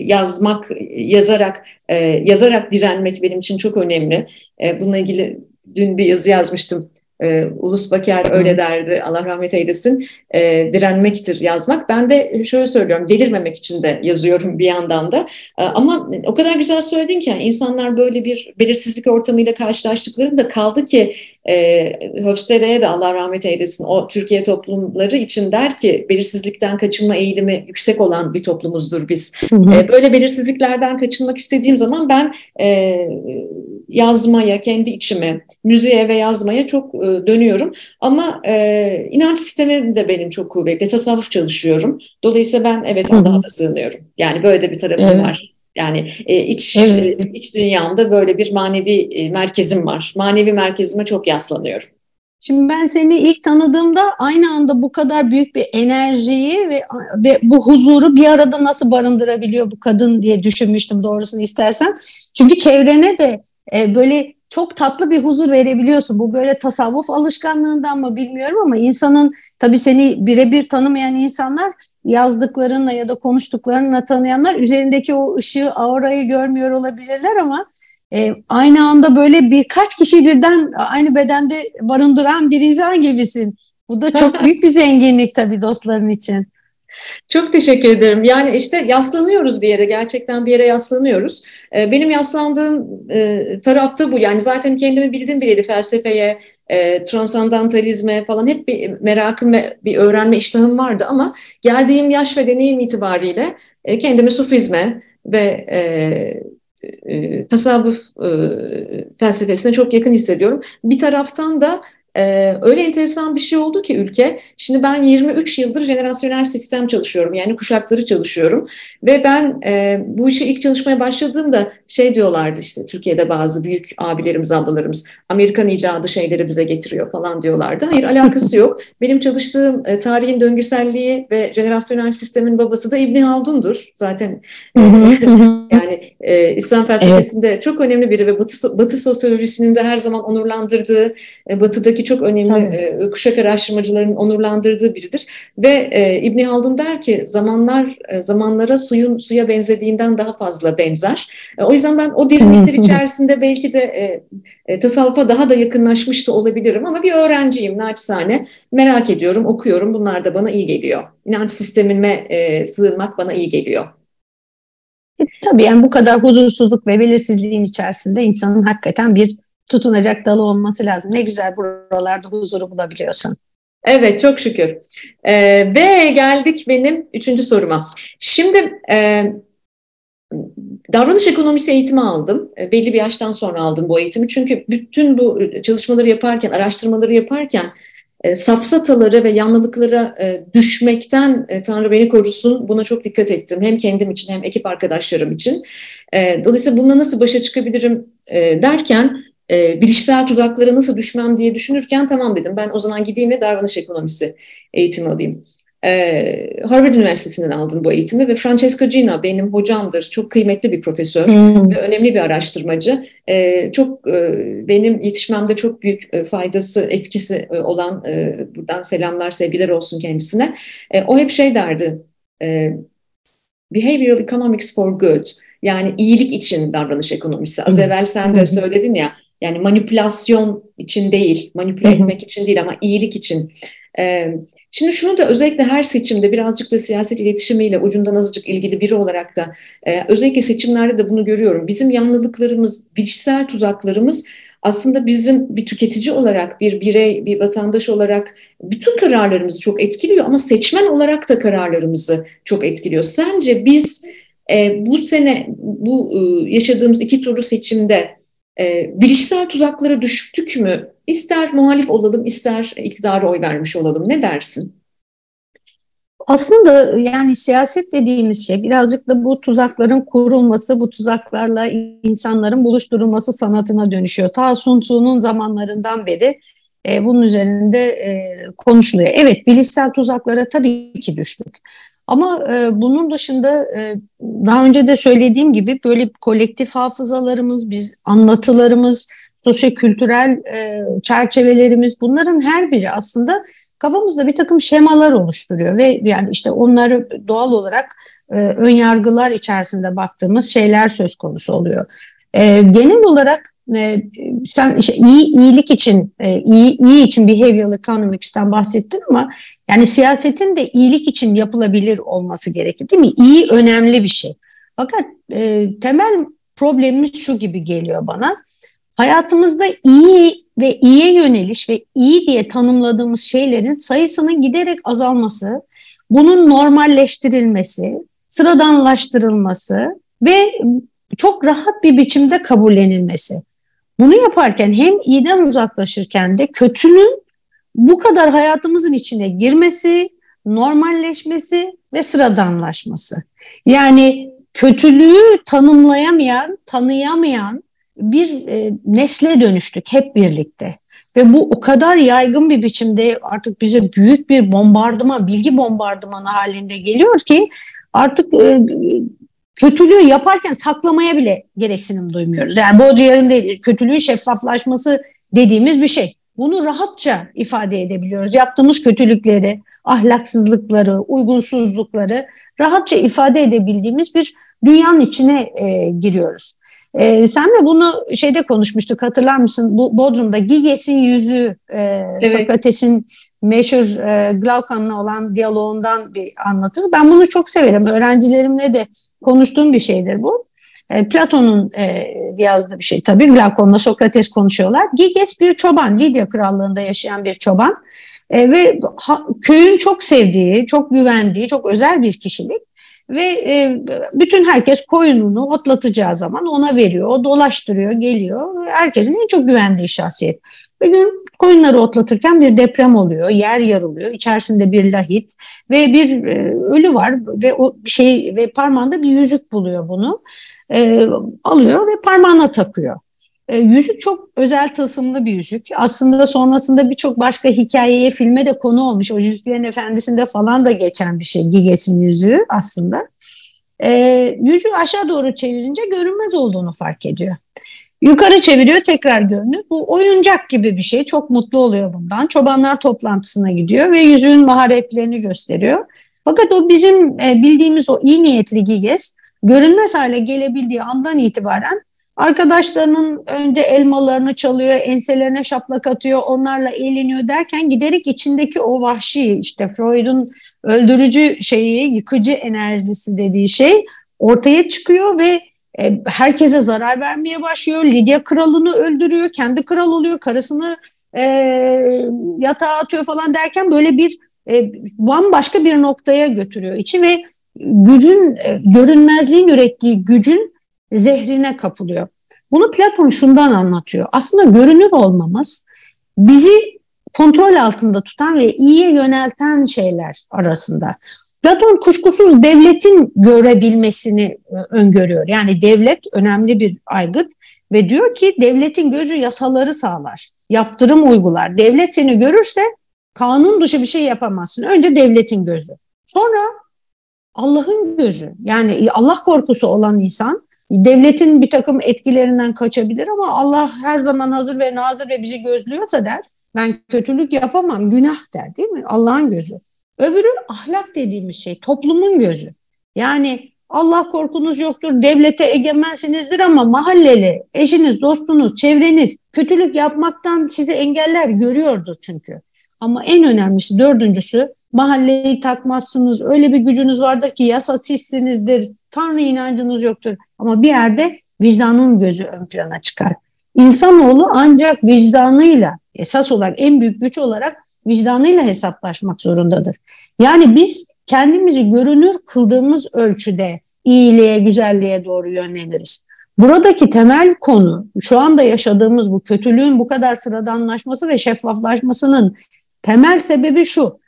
S1: yazmak, yazarak e, yazarak direnmek benim için çok önemli. E, bununla ilgili dün bir yazı yazmıştım. E, Ulus Baker öyle derdi, Allah rahmet eylesin, e, direnmektir yazmak. Ben de şöyle söylüyorum, delirmemek için de yazıyorum bir yandan da. E, ama o kadar güzel söyledin ki, yani insanlar böyle bir belirsizlik ortamıyla karşılaştıklarında kaldı ki e, Höfstede'ye de Allah rahmet eylesin o Türkiye toplumları için der ki belirsizlikten kaçınma eğilimi yüksek olan bir toplumuzdur biz. Hı hı. E, böyle belirsizliklerden kaçınmak istediğim zaman ben e, yazmaya, kendi içime, müziğe ve yazmaya çok e, dönüyorum. Ama e, inanç sistemi de benim çok kuvvetli. Tasavvuf çalışıyorum. Dolayısıyla ben evet Allah'a da sığınıyorum. Yani böyle de bir tarafım evet. var. Yani e, iç evet. e, iç dünyamda böyle bir manevi e, merkezim var. Manevi merkezime çok yaslanıyorum.
S2: Şimdi ben seni ilk tanıdığımda aynı anda bu kadar büyük bir enerjiyi ve, ve bu huzuru bir arada nasıl barındırabiliyor bu kadın diye düşünmüştüm doğrusunu istersen. Çünkü çevrene de e, böyle çok tatlı bir huzur verebiliyorsun. Bu böyle tasavvuf alışkanlığından mı bilmiyorum ama insanın tabii seni birebir tanımayan insanlar yazdıklarınla ya da konuştuklarınla tanıyanlar üzerindeki o ışığı, aurayı görmüyor olabilirler ama e, aynı anda böyle birkaç kişi birden aynı bedende barındıran bir insan gibisin. Bu da çok büyük bir zenginlik tabii dostların için.
S1: Çok teşekkür ederim. Yani işte yaslanıyoruz bir yere, gerçekten bir yere yaslanıyoruz. Ee, benim yaslandığım e, tarafta bu. Yani zaten kendimi bildim bileli felsefeye, e, transandantalizme falan hep bir merakım ve bir öğrenme iştahım vardı ama geldiğim yaş ve deneyim itibariyle e, kendimi sufizme ve tasavvuf felsefesine çok yakın hissediyorum. Bir taraftan da ee, öyle enteresan bir şey oldu ki ülke. Şimdi ben 23 yıldır jenerasyonel sistem çalışıyorum. Yani kuşakları çalışıyorum. Ve ben e, bu işi ilk çalışmaya başladığımda şey diyorlardı işte Türkiye'de bazı büyük abilerimiz, ablalarımız Amerikan icadı şeyleri bize getiriyor falan diyorlardı. Hayır alakası yok. Benim çalıştığım e, tarihin döngüselliği ve jenerasyonel sistemin babası da İbni Haldun'dur. Zaten yani e, İslam felsefesinde evet. çok önemli biri ve Batı, Batı sosyolojisinin de her zaman onurlandırdığı e, Batı'daki ki çok önemli e, kuşak araştırmacıların onurlandırdığı biridir. Ve e, İbni Haldun der ki zamanlar e, zamanlara suyun suya benzediğinden daha fazla benzer. E, o yüzden ben o derinlikler içerisinde belki de e, e, tasavvufa daha da yakınlaşmış da olabilirim ama bir öğrenciyim naçizane. Merak ediyorum, okuyorum. Bunlar da bana iyi geliyor. İnanç sistemime e, sığınmak bana iyi geliyor.
S2: E, tabii yani bu kadar huzursuzluk ve belirsizliğin içerisinde insanın hakikaten bir tutunacak dalı olması lazım. Ne güzel buralarda huzuru bulabiliyorsun.
S1: Evet çok şükür. Ee, ve geldik benim üçüncü soruma. Şimdi e, davranış ekonomisi eğitimi aldım. E, belli bir yaştan sonra aldım bu eğitimi. Çünkü bütün bu çalışmaları yaparken, araştırmaları yaparken e, safsatalara ve yanlılıklara e, düşmekten e, Tanrı beni korusun buna çok dikkat ettim. Hem kendim için hem ekip arkadaşlarım için. E, dolayısıyla bununla nasıl başa çıkabilirim e, derken e, bilişsel tuzaklara nasıl düşmem diye düşünürken tamam dedim ben o zaman gideyim ve davranış ekonomisi eğitimi alayım. Ee, Harvard Üniversitesi'nden aldım bu eğitimi ve Francesca Gina benim hocamdır. Çok kıymetli bir profesör hmm. ve önemli bir araştırmacı. Ee, çok e, benim yetişmemde çok büyük e, faydası, etkisi e, olan e, buradan selamlar, sevgiler olsun kendisine. E, o hep şey derdi. E, Behavioral Economics for Good. Yani iyilik için davranış ekonomisi. Az evvel sen de söyledin ya yani manipülasyon için değil, manipüle etmek için değil ama iyilik için. Ee, Şimdi şunu da özellikle her seçimde birazcık da siyaset iletişimiyle ucundan azıcık ilgili biri olarak da e, özellikle seçimlerde de bunu görüyorum. Bizim yanlılıklarımız, bilişsel tuzaklarımız aslında bizim bir tüketici olarak, bir birey, bir vatandaş olarak bütün kararlarımızı çok etkiliyor ama seçmen olarak da kararlarımızı çok etkiliyor. Sence biz e, bu sene bu e, yaşadığımız iki turlu seçimde e, bilişsel tuzaklara düştük mü? İster muhalif olalım, ister iktidara oy vermiş olalım. Ne dersin?
S2: Aslında yani siyaset dediğimiz şey birazcık da bu tuzakların kurulması, bu tuzaklarla insanların buluşturulması sanatına dönüşüyor. Ta Sun Tzu'nun zamanlarından beri e, bunun üzerinde e, konuşuluyor. Evet bilişsel tuzaklara tabii ki düştük. Ama e, bunun dışında e, daha önce de söylediğim gibi böyle kolektif hafızalarımız, biz anlatılarımız, sosyokültürel e, çerçevelerimiz bunların her biri aslında kafamızda bir takım şemalar oluşturuyor ve yani işte onları doğal olarak e, ön yargılar içerisinde baktığımız şeyler söz konusu oluyor. E, genel olarak e, sen işte iyi iyilik için e, iyi iyi için behavioral economics'ten bahsettin ama yani siyasetin de iyilik için yapılabilir olması gerekir değil mi? İyi önemli bir şey. Fakat e, temel problemimiz şu gibi geliyor bana. Hayatımızda iyi ve iyiye yöneliş ve iyi diye tanımladığımız şeylerin sayısının giderek azalması, bunun normalleştirilmesi, sıradanlaştırılması ve çok rahat bir biçimde kabullenilmesi. Bunu yaparken hem iyiden uzaklaşırken de kötünün bu kadar hayatımızın içine girmesi, normalleşmesi ve sıradanlaşması. Yani kötülüğü tanımlayamayan, tanıyamayan bir e, nesle dönüştük hep birlikte. Ve bu o kadar yaygın bir biçimde artık bize büyük bir bombardıman, bilgi bombardımanı halinde geliyor ki artık e, kötülüğü yaparken saklamaya bile gereksinim duymuyoruz. Yani Baudrillard'ın değil, kötülüğün şeffaflaşması dediğimiz bir şey. Bunu rahatça ifade edebiliyoruz. Yaptığımız kötülükleri, ahlaksızlıkları, uygunsuzlukları rahatça ifade edebildiğimiz bir dünyanın içine e, giriyoruz. E, sen de bunu şeyde konuşmuştuk hatırlar mısın? Bu Bodrum'da Giges'in yüzü e, evet. Sokrates'in meşhur e, Glaucon'la olan diyaloğundan bir anlatır. Ben bunu çok severim. Öğrencilerimle de konuştuğum bir şeydir bu. E, Platon'un e, yazdığı bir şey tabii. Glaucon'la Sokrates konuşuyorlar. Giges bir çoban, Lidya krallığında yaşayan bir çoban. E, ve ha, köyün çok sevdiği, çok güvendiği, çok özel bir kişilik ve e, bütün herkes koyununu otlatacağı zaman ona veriyor. O dolaştırıyor, geliyor. Herkesin en çok güvendiği şahsiyet. Bir gün koyunları otlatırken bir deprem oluyor, yer yarılıyor. İçerisinde bir lahit ve bir e, ölü var ve o şey ve parmağında bir yüzük buluyor bunu. E, alıyor ve parmağına takıyor. E, yüzük çok özel tılsımlı bir yüzük. Aslında sonrasında birçok başka hikayeye, filme de konu olmuş. O Yüzüklerin Efendisi'nde falan da geçen bir şey. Giges'in yüzüğü aslında. E, yüzüğü aşağı doğru çevirince görünmez olduğunu fark ediyor. Yukarı çeviriyor tekrar görünür. Bu oyuncak gibi bir şey. Çok mutlu oluyor bundan. Çobanlar toplantısına gidiyor ve yüzüğün maharetlerini gösteriyor. Fakat o bizim e, bildiğimiz o iyi niyetli Giges görünmez hale gelebildiği andan itibaren Arkadaşlarının önde elmalarını çalıyor, enselerine şaplak atıyor, onlarla eğleniyor derken giderek içindeki o vahşi işte Freud'un öldürücü şeyi, yıkıcı enerjisi dediği şey ortaya çıkıyor ve herkese zarar vermeye başlıyor. Lidya kralını öldürüyor, kendi kral oluyor, karısını e, yatağa atıyor falan derken böyle bir e, bambaşka bir noktaya götürüyor içi ve gücün, e, görünmezliğin ürettiği gücün zehrine kapılıyor. Bunu Platon şundan anlatıyor. Aslında görünür olmamız bizi kontrol altında tutan ve iyiye yönelten şeyler arasında. Platon kuşkusuz devletin görebilmesini e, öngörüyor. Yani devlet önemli bir aygıt ve diyor ki devletin gözü yasaları sağlar, yaptırım uygular. Devlet seni görürse kanun dışı bir şey yapamazsın. Önce devletin gözü. Sonra Allah'ın gözü. Yani Allah korkusu olan insan devletin bir takım etkilerinden kaçabilir ama Allah her zaman hazır ve nazır ve bizi gözlüyorsa der. Ben kötülük yapamam, günah der değil mi? Allah'ın gözü. Öbürü ahlak dediğimiz şey, toplumun gözü. Yani Allah korkunuz yoktur, devlete egemensinizdir ama mahalleli, eşiniz, dostunuz, çevreniz kötülük yapmaktan sizi engeller görüyordur çünkü. Ama en önemlisi dördüncüsü mahalleyi takmazsınız. Öyle bir gücünüz vardır ki yasa sizsinizdir. Tanrı inancınız yoktur. Ama bir yerde vicdanın gözü ön plana çıkar. İnsanoğlu ancak vicdanıyla esas olarak en büyük güç olarak vicdanıyla hesaplaşmak zorundadır. Yani biz kendimizi görünür kıldığımız ölçüde iyiliğe, güzelliğe doğru yönleniriz. Buradaki temel konu şu anda yaşadığımız bu kötülüğün bu kadar sıradanlaşması ve şeffaflaşmasının temel sebebi şu.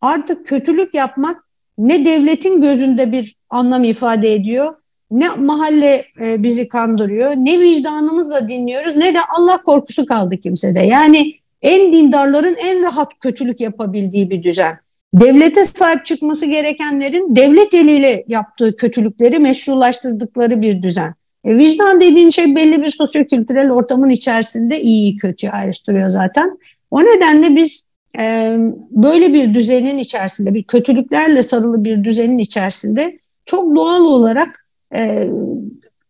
S2: Artık kötülük yapmak ne devletin gözünde bir anlam ifade ediyor, ne mahalle e, bizi kandırıyor, ne vicdanımızla dinliyoruz, ne de Allah korkusu kaldı kimsede. Yani en dindarların en rahat kötülük yapabildiği bir düzen. Devlete sahip çıkması gerekenlerin devlet eliyle yaptığı kötülükleri meşrulaştırdıkları bir düzen. E, vicdan dediğin şey belli bir sosyokültürel ortamın içerisinde iyi kötüyü ayrıştırıyor zaten. O nedenle biz e, böyle bir düzenin içerisinde, bir kötülüklerle sarılı bir düzenin içerisinde çok doğal olarak e,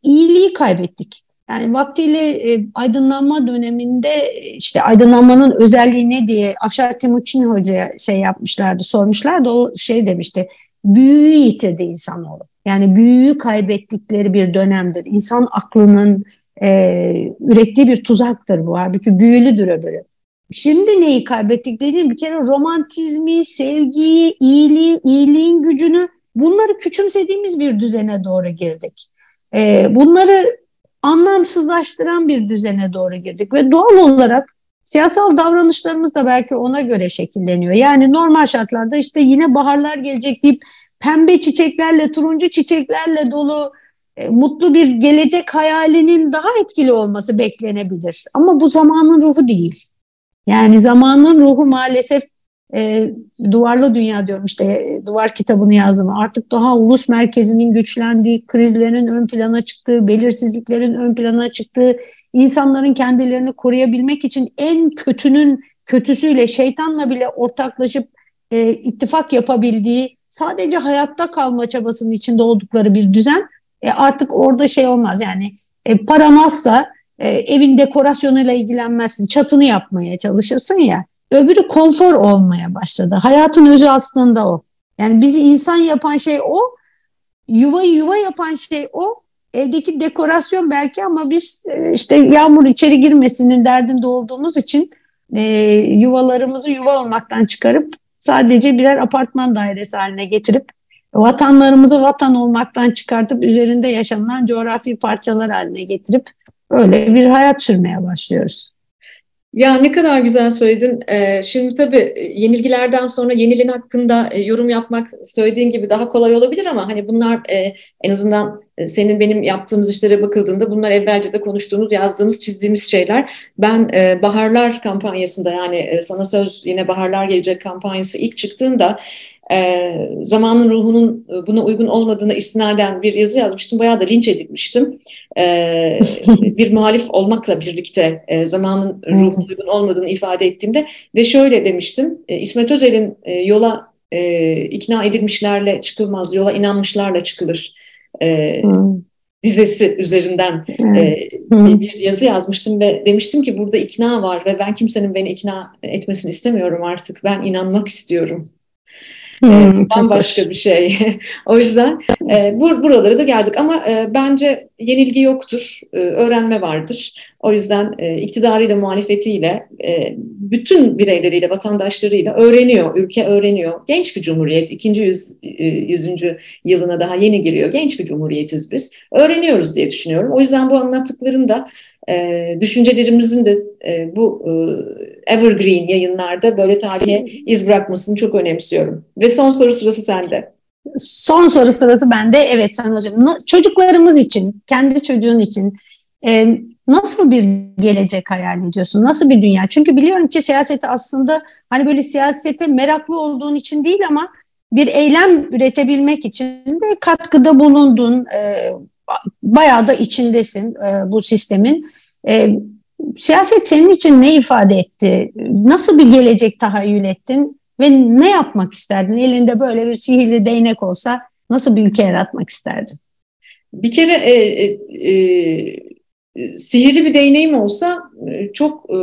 S2: iyiliği kaybettik. Yani vaktiyle e, aydınlanma döneminde işte aydınlanmanın özelliği ne diye Afşar Timuçin Hoca'ya şey yapmışlardı, sormuşlardı. O şey demişti, büyüyü yitirdi insanoğlu. Yani büyüyü kaybettikleri bir dönemdir. İnsan aklının e, ürettiği bir tuzaktır bu. Halbuki büyülüdür öbürü. Şimdi neyi kaybettik dediğim bir kere romantizmi, sevgiyi, iyiliği, iyiliğin gücünü bunları küçümsediğimiz bir düzene doğru girdik. E, bunları anlamsızlaştıran bir düzene doğru girdik ve doğal olarak siyasal davranışlarımız da belki ona göre şekilleniyor. Yani normal şartlarda işte yine baharlar gelecek deyip pembe çiçeklerle, turuncu çiçeklerle dolu e, mutlu bir gelecek hayalinin daha etkili olması beklenebilir. Ama bu zamanın ruhu değil. Yani zamanın ruhu maalesef e, duvarlı dünya diyorum işte e, duvar kitabını yazdım. Artık daha ulus merkezinin güçlendiği, krizlerin ön plana çıktığı, belirsizliklerin ön plana çıktığı, insanların kendilerini koruyabilmek için en kötünün kötüsüyle, şeytanla bile ortaklaşıp e, ittifak yapabildiği, sadece hayatta kalma çabasının içinde oldukları bir düzen e, artık orada şey olmaz yani e, paran azsa e, evin dekorasyonuyla ilgilenmezsin, çatını yapmaya çalışırsın ya. Öbürü konfor olmaya başladı. Hayatın özü aslında o. Yani bizi insan yapan şey o. Yuvayı yuva yapan şey o. Evdeki dekorasyon belki ama biz e, işte yağmur içeri girmesinin derdinde olduğumuz için e, yuvalarımızı yuva olmaktan çıkarıp sadece birer apartman dairesi haline getirip vatanlarımızı vatan olmaktan çıkartıp üzerinde yaşanılan coğrafi parçalar haline getirip öyle bir hayat sürmeye başlıyoruz.
S1: Ya ne kadar güzel söyledin. Ee, şimdi tabii e, yenilgilerden sonra yenilin hakkında e, yorum yapmak söylediğin gibi daha kolay olabilir ama hani bunlar e, en azından senin benim yaptığımız işlere bakıldığında bunlar evvelce de konuştuğumuz, yazdığımız, çizdiğimiz şeyler. Ben Baharlar kampanyasında yani sana söz yine Baharlar gelecek kampanyası ilk çıktığında e, zamanın ruhunun e, buna uygun olmadığına istinaden bir yazı yazmıştım. Bayağı da linç edilmiştim. E, bir muhalif olmakla birlikte e, zamanın ruhunun uygun olmadığını ifade ettiğimde ve şöyle demiştim. E, İsmet Özel'in e, yola e, ikna edilmişlerle çıkılmaz, yola inanmışlarla çıkılır. E, dizesi üzerinden e, bir yazı yazmıştım ve demiştim ki burada ikna var ve ben kimsenin beni ikna etmesini istemiyorum artık. Ben inanmak istiyorum. Hmm, bambaşka bir şey. o yüzden e, bur buralara da geldik ama e, bence yenilgi yoktur, e, öğrenme vardır. O yüzden e, iktidarıyla, muhalefetiyle, e, bütün bireyleriyle, vatandaşlarıyla öğreniyor, ülke öğreniyor. Genç bir cumhuriyet, ikinci yüz, e, yüzüncü yılına daha yeni giriyor. Genç bir cumhuriyetiz biz. Öğreniyoruz diye düşünüyorum. O yüzden bu anlattıklarım da e, düşüncelerimizin de e, bu e, evergreen yayınlarda böyle tarihe iz bırakmasını çok önemsiyorum. Ve son soru sırası sende.
S2: Son soru sırası bende. Evet sen hocam. Çocuklarımız için, kendi çocuğun için e, nasıl bir gelecek hayal ediyorsun? Nasıl bir dünya? Çünkü biliyorum ki siyaseti aslında hani böyle siyasete meraklı olduğun için değil ama bir eylem üretebilmek için de katkıda bulundun. E, bayağı da içindesin e, bu sistemin. E, siyaset senin için ne ifade etti? Nasıl bir gelecek tahayyül ettin? Ve ne yapmak isterdin? Elinde böyle bir sihirli değnek olsa nasıl bir ülke yaratmak isterdin?
S1: Bir kere e, e, e, sihirli bir değneğim olsa e, çok e,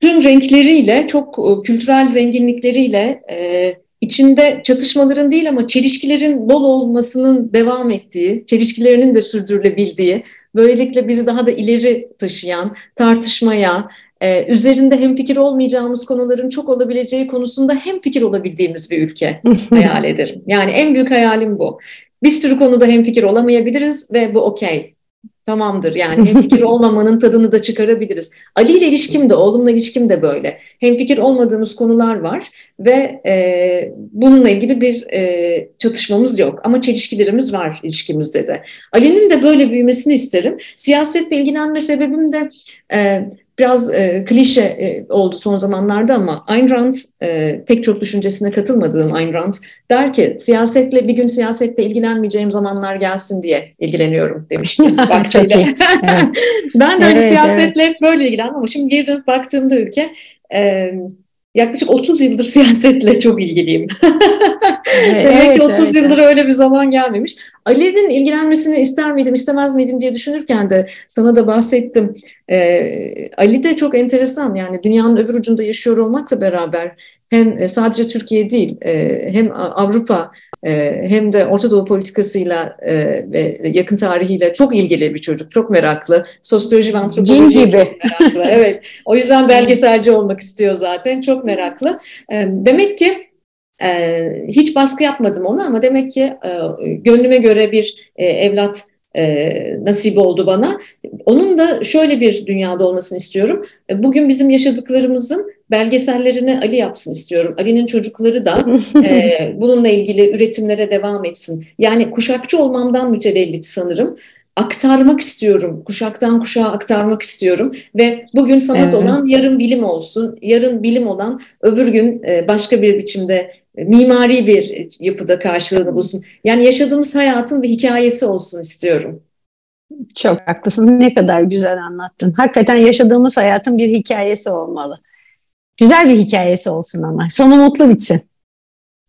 S1: tüm renkleriyle, çok e, kültürel zenginlikleriyle e, içinde çatışmaların değil ama çelişkilerin bol olmasının devam ettiği, çelişkilerinin de sürdürülebildiği, böylelikle bizi daha da ileri taşıyan, tartışmaya, e, üzerinde hemfikir olmayacağımız konuların çok olabileceği konusunda hemfikir olabildiğimiz bir ülke hayal ederim. Yani en büyük hayalim bu. Bir sürü konuda hemfikir olamayabiliriz ve bu okey tamamdır. Yani hemfikir olmamanın tadını da çıkarabiliriz. Ali ile ilişkim de, oğlumla ilişkim de böyle. Hemfikir olmadığımız konular var ve e, bununla ilgili bir e, çatışmamız yok. Ama çelişkilerimiz var ilişkimizde de. Ali'nin de böyle büyümesini isterim. Siyasetle ilgilenme sebebim de... E, biraz e, klişe e, oldu son zamanlarda ama Ayn Rand e, pek çok düşüncesine katılmadığım Ayn Rand der ki siyasetle bir gün siyasetle ilgilenmeyeceğim zamanlar gelsin diye ilgileniyorum demişti vaktiyle. evet. ben de öyle evet, siyasetle evet. böyle ilgilendim ama şimdi geri dönüp baktığımda ülke e, yaklaşık 30 yıldır siyasetle çok ilgiliyim. Evet, Demek ki 30 evet, yıldır evet. öyle bir zaman gelmemiş. Ali'nin ilgilenmesini ister miydim, istemez miydim diye düşünürken de sana da bahsettim. Ee, Ali de çok enteresan yani dünyanın öbür ucunda yaşıyor olmakla beraber hem e, sadece Türkiye değil e, hem Avrupa e, hem de Orta Doğu politikasıyla ve yakın tarihiyle çok ilgili bir çocuk. Çok meraklı. Sosyoloji ve antropoloji
S2: gibi.
S1: çok meraklı. Evet. O yüzden belgeselci olmak istiyor zaten. Çok meraklı. Demek ki hiç baskı yapmadım ona ama demek ki gönlüme göre bir evlat nasip oldu bana. Onun da şöyle bir dünyada olmasını istiyorum. Bugün bizim yaşadıklarımızın belgesellerini Ali yapsın istiyorum. Ali'nin çocukları da e, bununla ilgili üretimlere devam etsin. Yani kuşakçı olmamdan mütevellit sanırım. Aktarmak istiyorum, kuşaktan kuşağa aktarmak istiyorum ve bugün sanat evet. olan yarın bilim olsun, yarın bilim olan öbür gün e, başka bir biçimde e, mimari bir yapıda karşılığını bulsun. Yani yaşadığımız hayatın bir hikayesi olsun istiyorum.
S2: Çok haklısın. Ne kadar güzel anlattın. Hakikaten yaşadığımız hayatın bir hikayesi olmalı. Güzel bir hikayesi olsun ama. Sonu mutlu bitsin.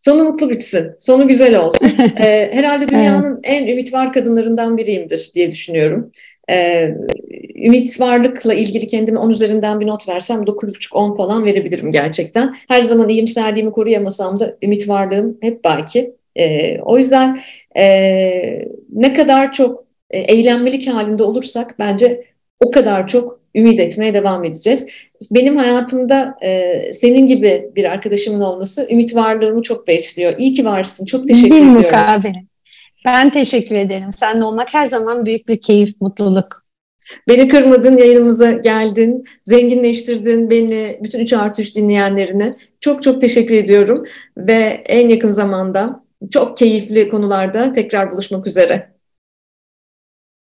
S1: Sonu mutlu bitsin. Sonu güzel olsun. ee, herhalde dünyanın evet. en ümit var kadınlarından biriyimdir diye düşünüyorum. Ee, ümit varlıkla ilgili kendime 10 üzerinden bir not versem 9,5-10 falan verebilirim gerçekten. Her zaman iyimserliğimi koruyamasam da ümit varlığım hep baki. Ee, o yüzden e, ne kadar çok e, eğlenmelik halinde olursak bence o kadar çok ümit etmeye devam edeceğiz. Benim hayatımda e, senin gibi bir arkadaşımın olması ümit varlığımı çok besliyor. İyi ki varsın. Çok teşekkür bir ediyorum. Mukabele.
S2: Ben teşekkür ederim. Seninle olmak her zaman büyük bir keyif, mutluluk.
S1: Beni kırmadın, yayınımıza geldin, zenginleştirdin beni, bütün 3 artı 3 dinleyenlerini. Çok çok teşekkür ediyorum ve en yakın zamanda çok keyifli konularda tekrar buluşmak üzere.